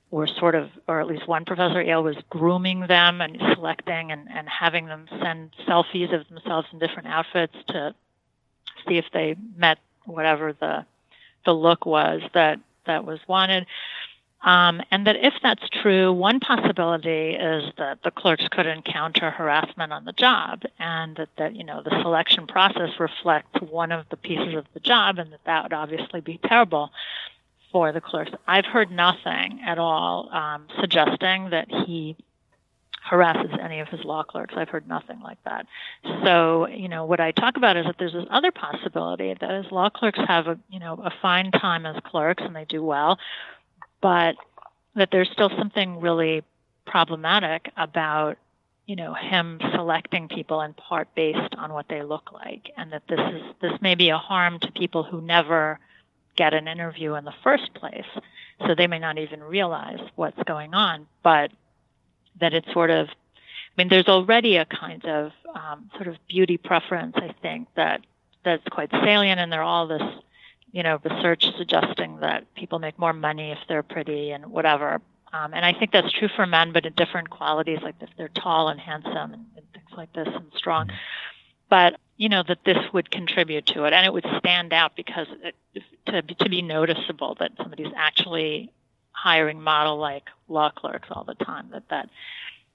Speaker 3: were sort of, or at least one professor at Yale was grooming them and selecting and, and having them send selfies of themselves in different outfits to see if they met whatever the the look was that that was wanted. Um, and that if that's true, one possibility is that the clerks could encounter harassment on the job, and that, that you know the selection process reflects one of the pieces of the job, and that that would obviously be terrible for the clerks. I've heard nothing at all um, suggesting that he harasses any of his law clerks. I've heard nothing like that. So, you know, what I talk about is that there's this other possibility that his law clerks have a, you know, a fine time as clerks and they do well, but that there's still something really problematic about you know him selecting people in part based on what they look like and that this is this may be a harm to people who never get an interview in the first place. So they may not even realize what's going on, but that it's sort of, I mean, there's already a kind of um, sort of beauty preference, I think, that that's quite salient, and there are all this, you know, research suggesting that people make more money if they're pretty and whatever. Um, and I think that's true for men, but in different qualities, like if they're tall and handsome and, and things like this and strong. Mm-hmm. But you know that this would contribute to it, and it would stand out because it, to to be noticeable that somebody's actually hiring model-like law clerks all the time. That that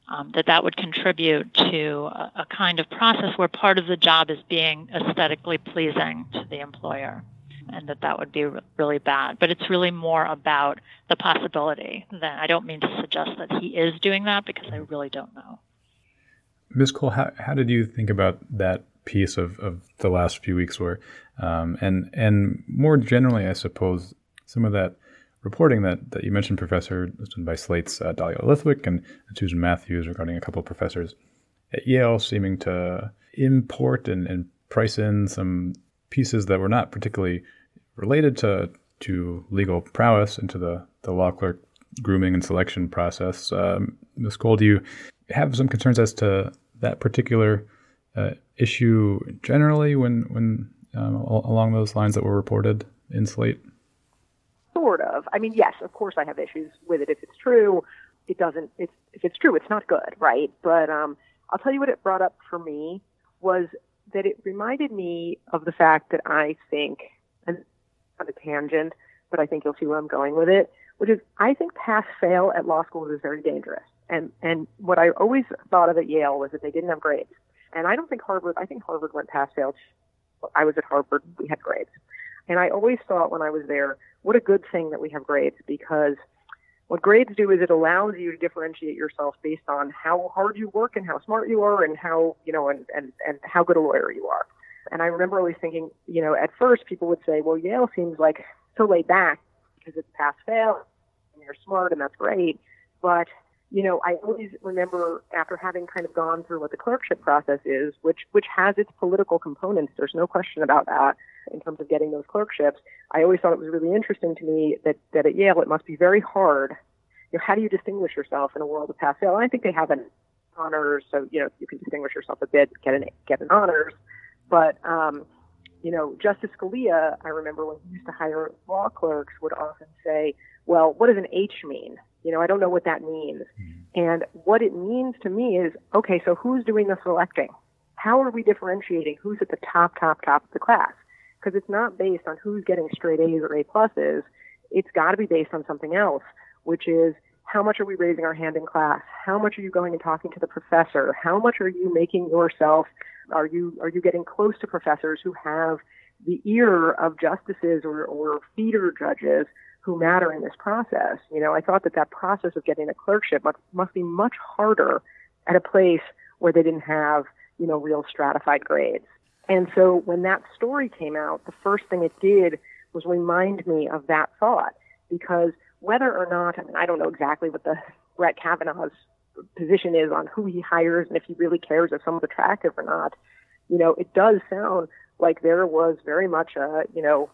Speaker 3: um, that that would contribute to a, a, kind of process where part of the job is being aesthetically pleasing to the employer, and that that would be re- really bad. But it's really more about the possibility. That I don't mean to suggest that he is doing that because I really don't know.
Speaker 1: Ms. Kole, how, how did you think about that piece of, of the last few weeks were, um, and and more generally, I suppose some of that reporting that, that you mentioned, Professor, done by Slate's uh, Dahlia Lithwick and Susan Matthews regarding a couple of professors at Yale seeming to import and, and price in some pieces that were not particularly related to to legal prowess into the, the law clerk grooming and selection process. Um, Ms. Kole, do you have some concerns as to that particular uh, issue generally when, when um, along those lines that were reported in Slate?
Speaker 4: Sort of. I mean, yes, of course I have issues with it. If it's true, it doesn't, it's, if it's true, it's not good, right? But um, I'll tell you what it brought up for me was that it reminded me of the fact that I think, and on a tangent, but I think you'll see where I'm going with it, which is I think pass fail at law schools is very dangerous. And and what I always thought of at Yale was that they didn't have grades. And I don't think Harvard. I think Harvard went pass fail. I was at Harvard. We had grades. And I always thought when I was there, what a good thing that we have grades because what grades do is it allows you to differentiate yourself based on how hard you work and how smart you are and how, you know, and, and, and how good a lawyer you are. And I remember always thinking, you know, at first people would say, well, Yale seems like so laid back because it's pass fail and you're smart and that's great. But, you know, I always remember after having kind of gone through what the clerkship process is, which, which has its political components, there's no question about that in terms of getting those clerkships. I always thought it was really interesting to me that, that at Yale it must be very hard. You know, how do you distinguish yourself in a world of pass fail? And I think they have an honors, so you know you can distinguish yourself a bit, get an get an honors. But um, you know, Justice Scalia, I remember when he used to hire law clerks, would often say, "Well, what does an H mean?" You know, I don't know what that means. Mm-hmm. And what it means to me is, okay, so who's doing the selecting? How are we differentiating who's at the top, top, top of the class? Because it's not based on who's getting straight A's or A pluses. It's got to be based on something else, which is how much are we raising our hand in class? How much are you going and talking to the professor? How much are you making yourself? Are you are you getting close to professors who have the ear of justices or, or feeder judges who matter in this process? You know, I thought that that process of getting a clerkship must, must be much harder at a place where they didn't have you know real stratified grades. And so when that story came out, the first thing it did was remind me of that thought because whether or not, I mean, I don't know exactly what the Brett Kavanaugh's position is on who he hires and if he really cares if someone's attractive or not. You know, it does sound like there was very much a, you know,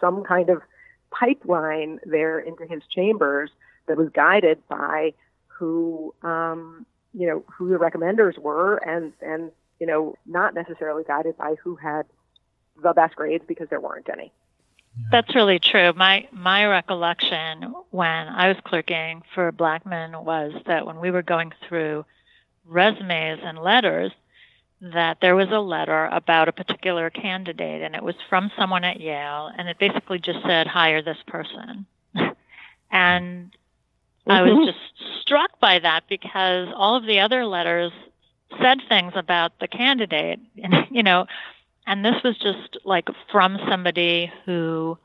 Speaker 4: some kind of pipeline there into his chambers that was guided by who, um, you know, who the recommenders were and, and you know, not necessarily guided by who had the best grades because there weren't any.
Speaker 3: That's really true. My my recollection when I was clerking for Blackmun was that when we were going through resumes and letters, that there was a letter about a particular candidate, and it was from someone at Yale, and it basically just said hire this person. and mm-hmm. I was mm-hmm. just struck by that because all of the other letters said things about the candidate, and, you know, and this was just like from somebody who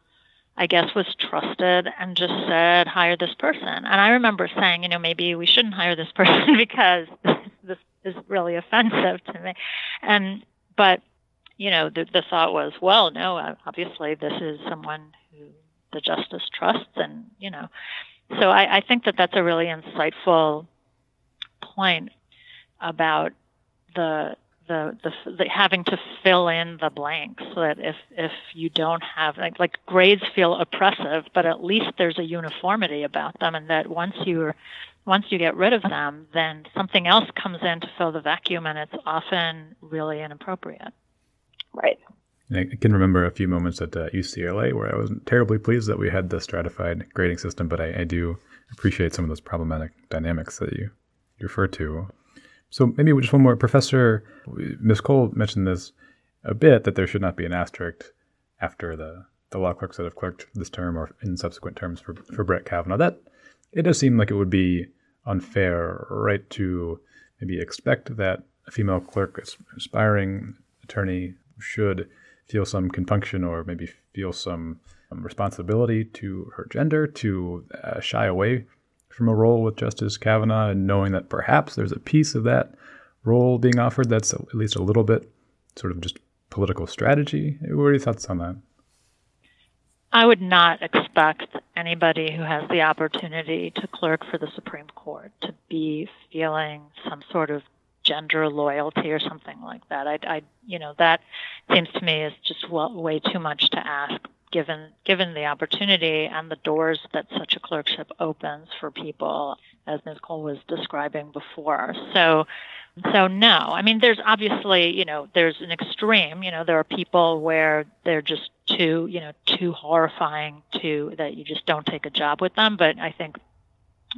Speaker 3: I guess was trusted and just said, hire this person. And I remember saying, you know, maybe we shouldn't hire this person because this is really offensive to me. And, but, you know, the, the thought was, well, no, uh, obviously this is someone who the justice trusts and, you know, so I, I think that that's a really insightful point about the the, the, the having to fill in the blanks so that if if you don't have like, like grades feel oppressive but at least there's a uniformity about them and that once you're once you get rid of them then something else comes in to fill the vacuum and it's often really inappropriate
Speaker 4: right
Speaker 1: I can remember a few moments at uh, UCLA where I wasn't terribly pleased that we had the stratified grading system, but I, I do appreciate some of those problematic dynamics that you refer to. So maybe just one more. Professor Ms. Kole mentioned this a bit that there should not be an asterisk after the, the law clerks that have clerked this term or in subsequent terms for, for Brett Kavanaugh. That it does seem like it would be unfair, right, to maybe expect that a female clerk, aspiring attorney, should feel some compunction or maybe feel some um, responsibility to her gender to uh, shy away from a role with Justice Kavanaugh and knowing that perhaps there's a piece of that role being offered that's at least a little bit sort of just political strategy? What are your thoughts on that?
Speaker 3: I would not expect anybody who has the opportunity to clerk for the Supreme Court to be feeling some sort of gender loyalty or something like that. I, I you know, that seems to me is just well, way too much to ask given given the opportunity and the doors that such a clerkship opens for people, as Ms. Kole was describing before. So, so no, I mean, there's obviously, you know, there's an extreme. You know, there are people where they're just too, you know, too horrifying to that you just don't take a job with them. But I think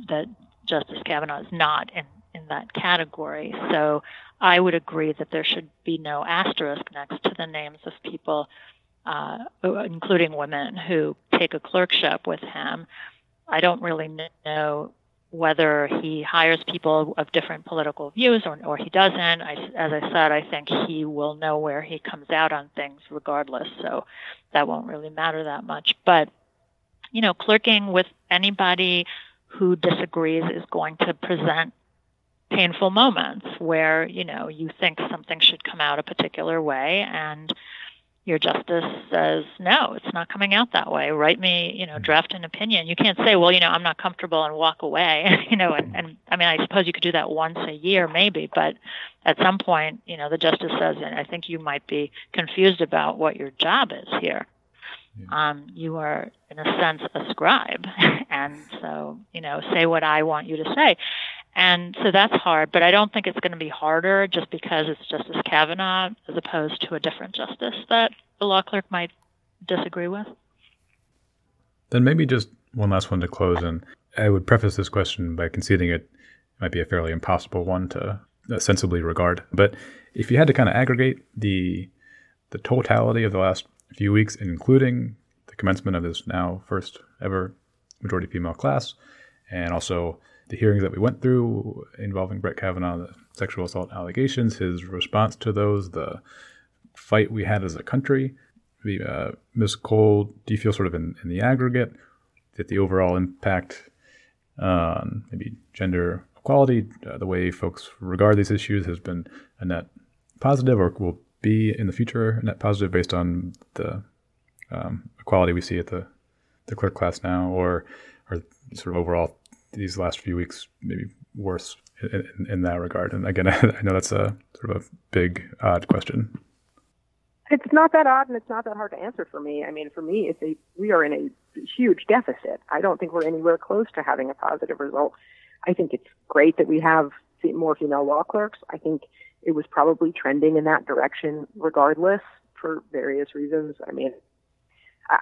Speaker 3: that Justice Kavanaugh is not in in that category. So I would agree that there should be no asterisk next to the names of people uh, including women who take a clerkship with him. I don't really know whether he hires people of different political views or, or he doesn't. I, as I said, I think he will know where he comes out on things regardless, so that won't really matter that much. But, you know, clerking with anybody who disagrees is going to present painful moments where, you know, you think something should come out a particular way and your justice says no it's not coming out that way write me you know mm-hmm. draft an opinion you can't say well you know i'm not comfortable and walk away you know and, and i mean i suppose you could do that once a year maybe but at some point you know the justice says and i think you might be confused about what your job is here yeah. um, you are in a sense a scribe and so you know say what i want you to say and so that's hard, but I don't think it's going to be harder just because it's Justice Kavanaugh as opposed to a different justice that the law clerk might disagree with.
Speaker 1: Then maybe just one last one to close. And I would preface this question by conceding it might be a fairly impossible one to sensibly regard. But if you had to kind of aggregate the the totality of the last few weeks, including the commencement of this now first ever majority female class, and also the hearings that we went through involving Brett Kavanaugh, the sexual assault allegations, his response to those, the fight we had as a country. uh, Ms. Kole, do you feel sort of in, in the aggregate that the overall impact on maybe gender equality, uh, the way folks regard these issues, has been a net positive or will be in the future a net positive based on the um, equality we see at the, the clerk class now, or, or sort of overall these last few weeks maybe worse in, in, in that regard? And again, I, I know that's a sort of a big, odd question.
Speaker 4: It's not that odd, and it's not that hard to answer for me. I mean, for me, it's a we are in a huge deficit. I don't think we're anywhere close to having a positive result. I think it's great that we have more female law clerks. I think it was probably trending in that direction, regardless, for various reasons. I mean,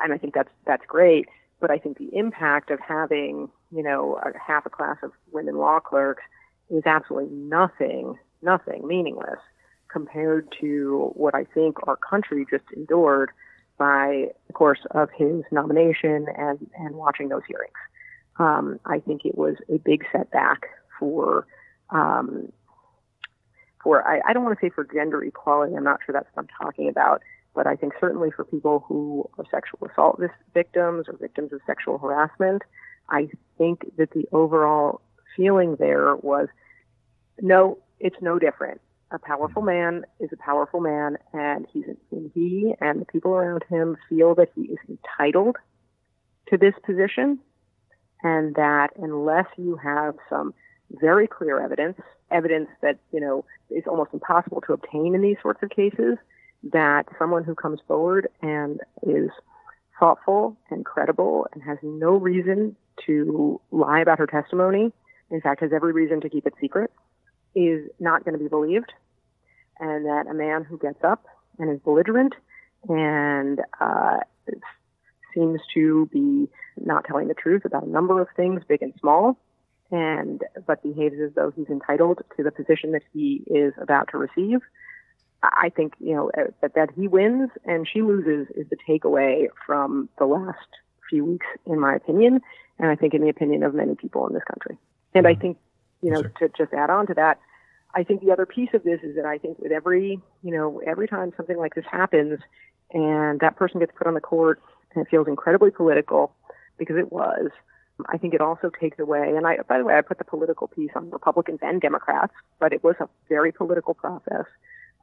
Speaker 4: and I think that's that's great. But I think the impact of having, you know, a half a class of women law clerks is absolutely nothing, nothing meaningless compared to what I think our country just endured by the course of his nomination and, and watching those hearings. Um, I think it was a big setback for um, for I, I don't want to say for gender equality. I'm not sure that's what I'm talking about, but I think certainly for people who are sexual assault victims or victims of sexual harassment, I think that the overall feeling there was no, it's no different. A powerful man is a powerful man, and he's and he and the people around him feel that he is entitled to this position, and that unless you have some very clear evidence, evidence that you know is almost impossible to obtain in these sorts of cases, that someone who comes forward and is thoughtful and credible and has no reason to lie about her testimony, in fact, has every reason to keep it secret, is not going to be believed. And that a man who gets up and is belligerent and uh, seems to be not telling the truth about a number of things, big and small, and but behaves as though he's entitled to the position that he is about to receive, I think you know uh, that that he wins and she loses is the takeaway from the last few weeks, in my opinion, and I think in the opinion of many people in this country. And I mm-hmm. think you know to just add on to that, I think the other piece of this is that I think with every you know every time something like this happens, and that person gets put on the court and it feels incredibly political because it was. I think it also takes away, and I, by the way, I put the political piece on Republicans and Democrats, but it was a very political process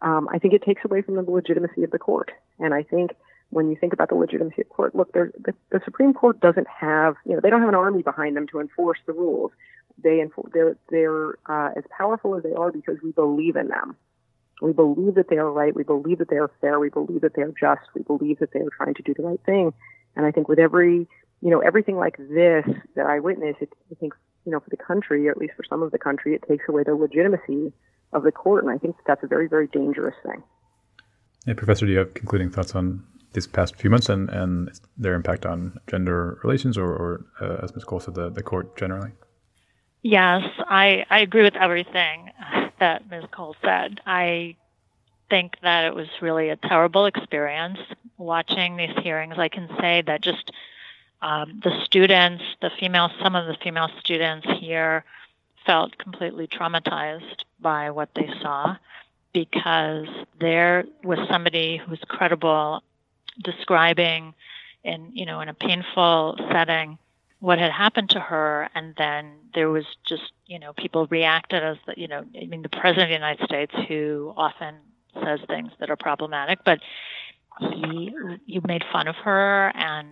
Speaker 4: um, I think it takes away from the legitimacy of the court. And I think when you think about the legitimacy of court, look, the, the Supreme Court doesn't have, you know, they don't have an army behind them to enforce the rules. They enfor- they're they're uh, as powerful as they are because we believe in them. We believe that they are right. We believe that they are fair. We believe that they are just. We believe that they are trying to do the right thing. And I think with every, you know, everything like this that I witness, it, I think, you know, for the country, or at least for some of the country, it takes away the legitimacy of the court. And I think that's a very, very dangerous thing.
Speaker 1: Yeah, Professor, do you have concluding thoughts on these past few months and, and their impact on gender relations or, or uh, as Ms. Kole said, the, the court generally?
Speaker 3: Yes, I, I agree with everything that Ms. Kole said. I think that it was really a terrible experience watching these hearings. I can say that just um, the students, the female, some of the female students here felt completely traumatized by what they saw because there was somebody who was credible describing in you know in a painful setting what had happened to her. And then there was just you know people reacted as the you know i mean the president of the united states who often says things that are problematic but he you made fun of her. And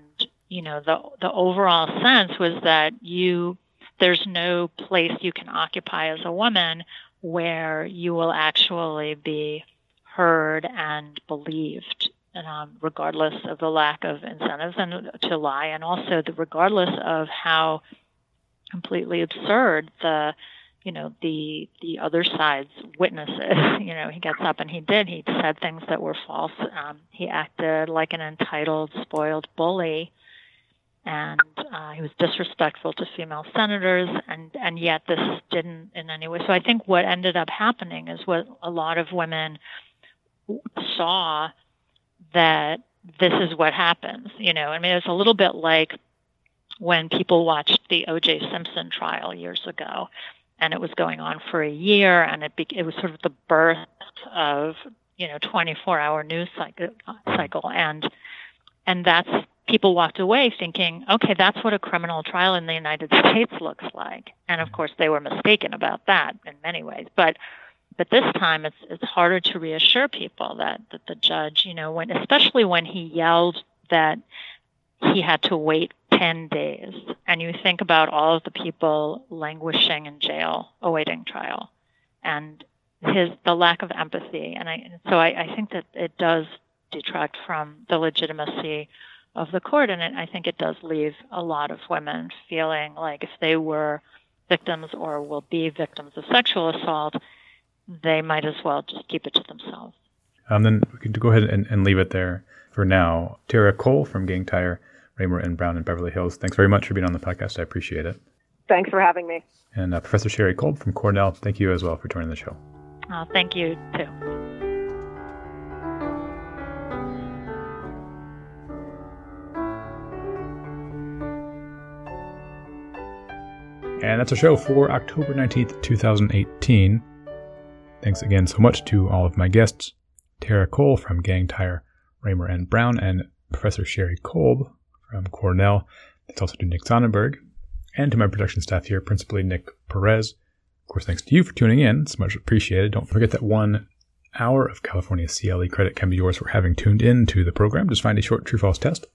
Speaker 3: you know the the overall sense was that you there's no place you can occupy as a woman where you will actually be heard and believed um, regardless of the lack of incentives and to lie, and also the regardless of how completely absurd the you know the the other side's witnesses. you know, he gets up and he did. He said things that were false. Um, he acted like an entitled, spoiled bully, and uh, he was disrespectful to female senators. And and yet this didn't in any way. So I think what ended up happening is what a lot of women saw that this is what happens. You know, I mean, it's a little bit like when people watched the O.J. Simpson trial years ago, and it was going on for a year, and it be, it was sort of the birth of you know 24-hour news cycle, cycle, and and that's people walked away thinking, okay, that's what a criminal trial in the United States looks like, and of mm-hmm. course they were mistaken about that in many ways, but but this time it's it's harder to reassure people that that the judge, you know, when especially when he yelled that he had to wait 10 days. And you think about all of the people languishing in jail awaiting trial and his the lack of empathy. And I so I, I think that it does detract from the legitimacy of the court and it, I think it does leave a lot of women feeling like if they were victims or will be victims of sexual assault they might as well just keep it to themselves.
Speaker 1: Um, then we can go ahead and, and leave it there for now. Tara Kole from Gang Tyre, Ramer and Brown in Beverly Hills. Thanks very much for being on the podcast. I appreciate it.
Speaker 4: Thanks for having me.
Speaker 1: And uh, Professor Sherry Colb from Cornell, thank you as well for joining the show.
Speaker 3: Uh, thank you too.
Speaker 1: And that's our show for October 19th, 2018. Thanks again so much to all of my guests Tara Kole from Gang Tyre, Ramer and Brown, and Professor Sherry Colb from Cornell. Thanks also to Nick Sonnenberg, and to my production staff here, principally Nick Perez. Of course, thanks to you for tuning in. It's much appreciated. Don't forget that one hour of California CLE credit can be yours for having tuned in to the program. Just find a short true false test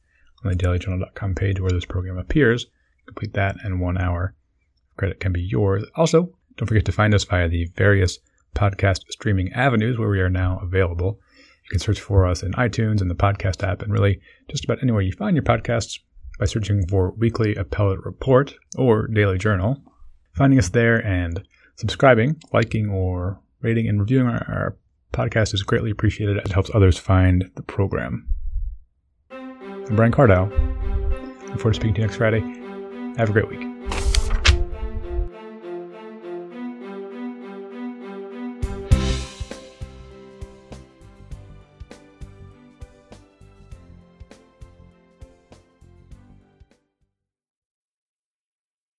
Speaker 1: on the dailyjournal.com page where this program appears. Complete that, and one hour credit can be yours. Also, don't forget to find us via the various podcast streaming avenues where we are now available. You can search for us in iTunes and the podcast app, and really just about anywhere you find your podcasts by searching for Weekly Appellate Report or Daily Journal. Finding us there and subscribing, liking, or rating and reviewing our, our podcast is greatly appreciated it helps others find the program. I'm Brian Cardile. Look forward to speaking to you next Friday. Have a great week.